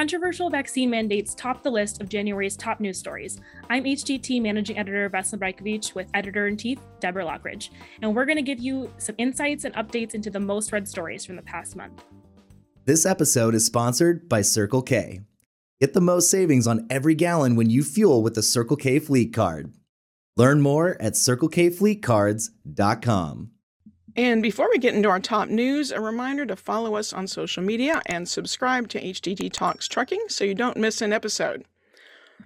Controversial vaccine mandates top the list of January's top news stories. I'm HDT Managing Editor Vesna Brajkovic with Editor in Chief Deborah Lockridge, and we're going to give you some insights and updates into the most read stories from the past month. This episode is sponsored by Circle K. Get the most savings on every gallon when you fuel with the Circle K Fleet Card. Learn more at circlekfleetcards.com. And before we get into our top news, a reminder to follow us on social media and subscribe to HDT Talks Trucking so you don't miss an episode.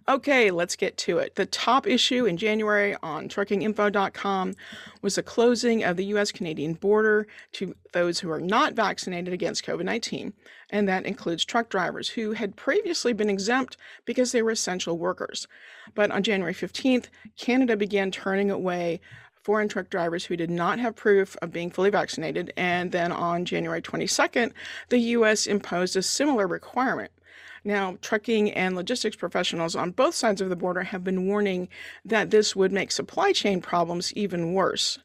Okay, let's get to it. The top issue in January on truckinginfo.com was the closing of the US Canadian border to those who are not vaccinated against COVID 19, and that includes truck drivers who had previously been exempt because they were essential workers. But on January 15th, Canada began turning away foreign truck drivers who did not have proof of being fully vaccinated. And then on January 22nd, the U.S. imposed a similar requirement. Now, trucking and logistics professionals on both sides of the border have been warning that this would make supply chain problems even worse.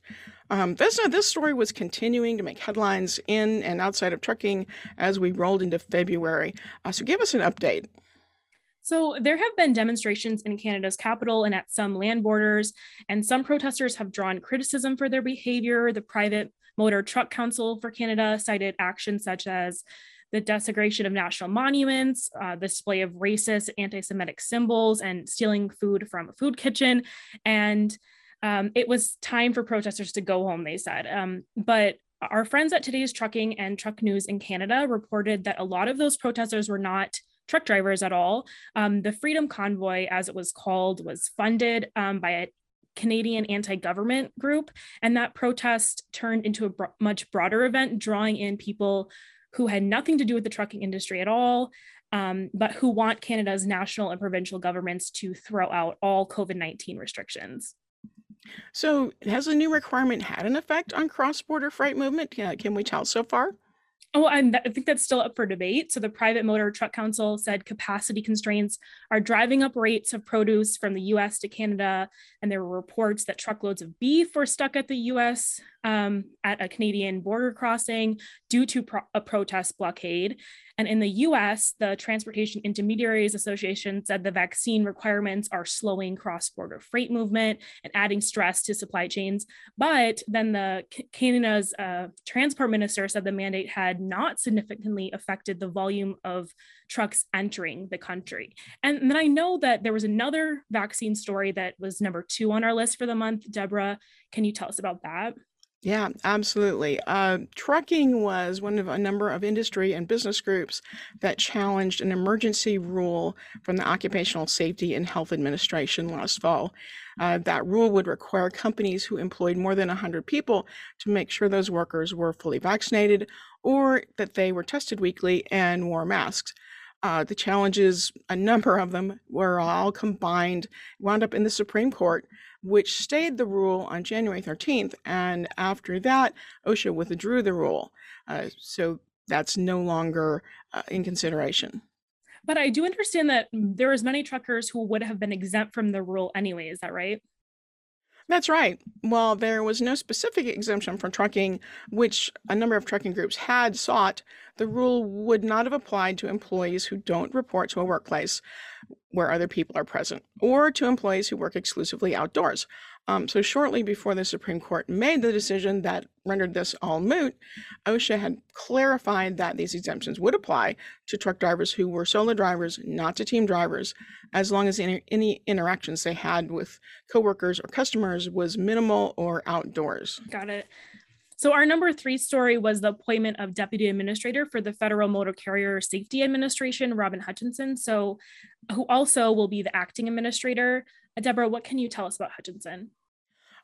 Um, this, this story was continuing to make headlines in and outside of trucking as we rolled into February. Uh, so, give us an update. So, there have been demonstrations in Canada's capital and at some land borders, and some protesters have drawn criticism for their behavior. The Private Motor Truck Council for Canada cited actions such as the desecration of national monuments, uh, the display of racist, anti Semitic symbols, and stealing food from a food kitchen. And um, it was time for protesters to go home, they said. Um, but our friends at today's Trucking and Truck News in Canada reported that a lot of those protesters were not truck drivers at all. Um, the Freedom Convoy, as it was called, was funded um, by a Canadian anti government group. And that protest turned into a bro- much broader event, drawing in people who had nothing to do with the trucking industry at all, um, but who want Canada's national and provincial governments to throw out all COVID 19 restrictions. So, has the new requirement had an effect on cross border freight movement? can we tell so far? Oh, and I think that's still up for debate. So the Private Motor Truck Council said capacity constraints are driving up rates of produce from the US to Canada. And there were reports that truckloads of beef were stuck at the US um, at a Canadian border crossing due to pro- a protest blockade. And in the US, the Transportation Intermediaries Association said the vaccine requirements are slowing cross border freight movement and adding stress to supply chains. But then the Canada's uh, transport minister said the mandate had not significantly affected the volume of trucks entering the country. And then I know that there was another vaccine story that was number two on our list for the month. Deborah, can you tell us about that? Yeah, absolutely. Uh, trucking was one of a number of industry and business groups that challenged an emergency rule from the Occupational Safety and Health Administration last fall. Uh, that rule would require companies who employed more than 100 people to make sure those workers were fully vaccinated or that they were tested weekly and wore masks. Uh, the challenges, a number of them, were all combined, wound up in the Supreme Court which stayed the rule on January 13th. And after that, OSHA withdrew the rule. Uh, so that's no longer uh, in consideration. But I do understand that there was many truckers who would have been exempt from the rule anyway. Is that right? That's right. While there was no specific exemption for trucking, which a number of trucking groups had sought, the rule would not have applied to employees who don't report to a workplace where other people are present, or to employees who work exclusively outdoors. Um, so, shortly before the Supreme Court made the decision that rendered this all moot, OSHA had clarified that these exemptions would apply to truck drivers who were solo drivers, not to team drivers, as long as any, any interactions they had with coworkers or customers was minimal or outdoors. Got it. So our number three story was the appointment of Deputy Administrator for the Federal Motor Carrier Safety Administration, Robin Hutchinson. So, who also will be the acting administrator. Uh, Deborah, what can you tell us about Hutchinson?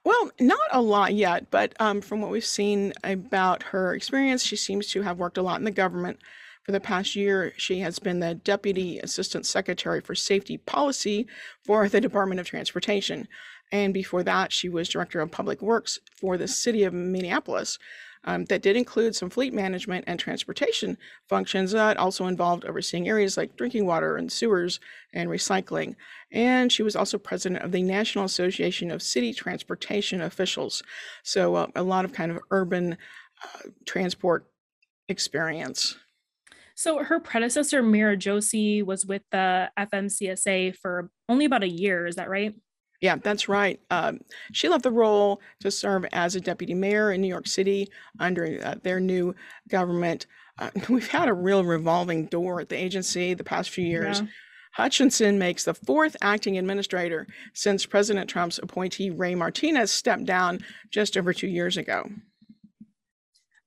Well, not a lot yet, but um, from what we've seen about her experience, she seems to have worked a lot in the government. For the past year, she has been the Deputy Assistant Secretary for Safety Policy for the Department of Transportation. And before that, she was director of public works for the city of Minneapolis. Um, that did include some fleet management and transportation functions that also involved overseeing areas like drinking water and sewers and recycling. And she was also president of the National Association of City Transportation Officials. So uh, a lot of kind of urban uh, transport experience. So her predecessor, Meera Joshi, was with the FMCSA for only about a year. Is that right? Yeah, that's right. Um, she left the role to serve as a deputy mayor in New York City under uh, their new government. Uh, we've had a real revolving door at the agency the past few years. Yeah. Hutchinson makes the fourth acting administrator since President Trump's appointee Ray Martinez stepped down just over two years ago.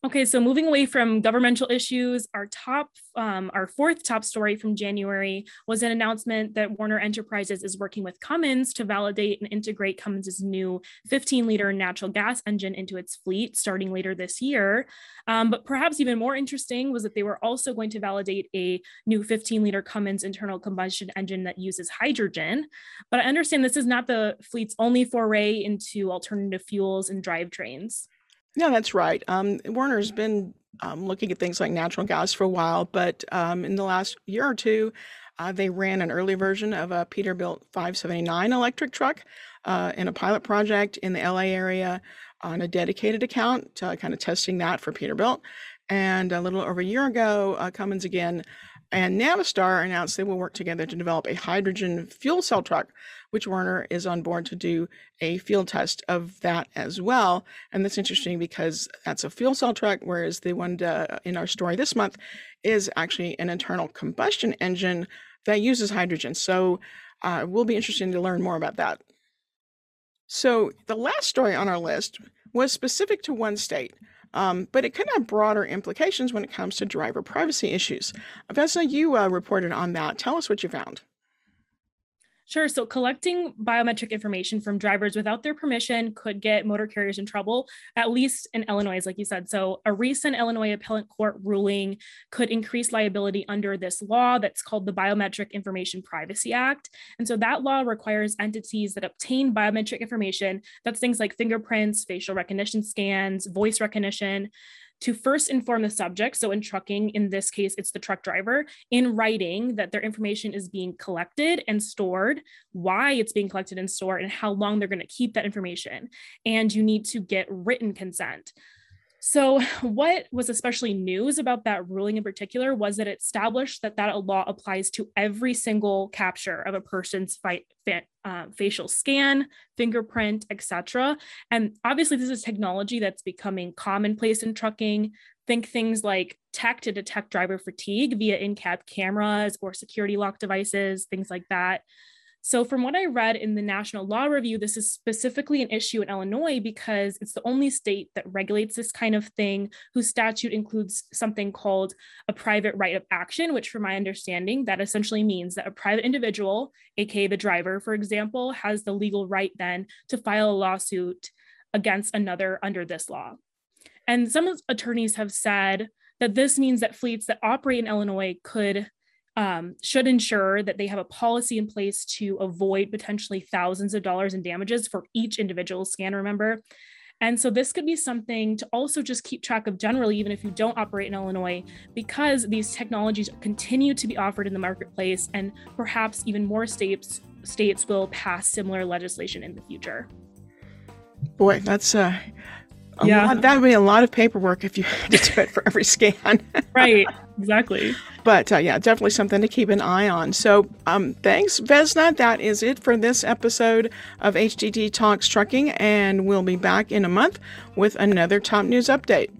Okay, so moving away from governmental issues, our top, um, our fourth top story from January was an announcement that Werner Enterprises is working with Cummins to validate and integrate Cummins' new 15-liter natural gas engine into its fleet starting later this year. Um, but perhaps even more interesting was that they were also going to validate a new 15-liter Cummins internal combustion engine that uses hydrogen. But I understand this is not the fleet's only foray into alternative fuels and drivetrains. Yeah, that's right. Um, Werner's been um, looking at things like natural gas for a while, but um, in the last year or two, uh, they ran an early version of a Peterbilt 579 electric truck uh, in a pilot project in the LA area on a dedicated account, uh, kind of testing that for Peterbilt. And a little over a year ago, uh, Cummins again and Navistar announced they will work together to develop a hydrogen fuel cell truck, which Werner is on board to do a field test of that as well. And that's interesting because that's a fuel cell truck, whereas the one uh, in our story this month is actually an internal combustion engine that uses hydrogen. So uh, we'll be interested to learn more about that. So the last story on our list was specific to one state. Um, but it could have broader implications when it comes to driver privacy issues. Vesna, you uh, reported on that. Tell us what you found. Sure. So collecting biometric information from drivers without their permission could get motor carriers in trouble, at least in Illinois, like you said. So a recent Illinois appellate court ruling could increase liability under this law that's called the Biometric Information Privacy Act. And so that law requires entities that obtain biometric information, that's things like fingerprints, facial recognition scans, voice recognition, to first inform the subject. So in trucking, in this case, it's the truck driver in writing that their information is being collected and stored, why it's being collected and stored, and how long they're going to keep that information. And you need to get written consent. So, what was especially news about that ruling in particular was that it established that that law applies to every single capture of a person's fa- uh, facial scan, fingerprint, etc. And obviously, this is technology that's becoming commonplace in trucking. Think things like tech to detect driver fatigue via in cab cameras or security lock devices, things like that. So, from what I read in the National Law Review, this is specifically an issue in Illinois because it's the only state that regulates this kind of thing, whose statute includes something called a private right of action, which, from my understanding, that essentially means that a private individual, aka the driver, for example, has the legal right then to file a lawsuit against another under this law. And some attorneys have said that this means that fleets that operate in Illinois could um, should ensure that they have a policy in place to avoid potentially thousands of dollars in damages for each individual scan, remember? And so this could be something to also just keep track of generally, even if you don't operate in Illinois, because these technologies continue to be offered in the marketplace, and perhaps even more states states will pass similar legislation in the future. Boy, that's uh, yeah, lot, that would be a lot of paperwork if you had to do it for every scan. right, exactly. But uh, yeah, definitely something to keep an eye on. So um, thanks, Vesna. That is it for this episode of HDT Talks Trucking, and we'll be back in a month with another top news update.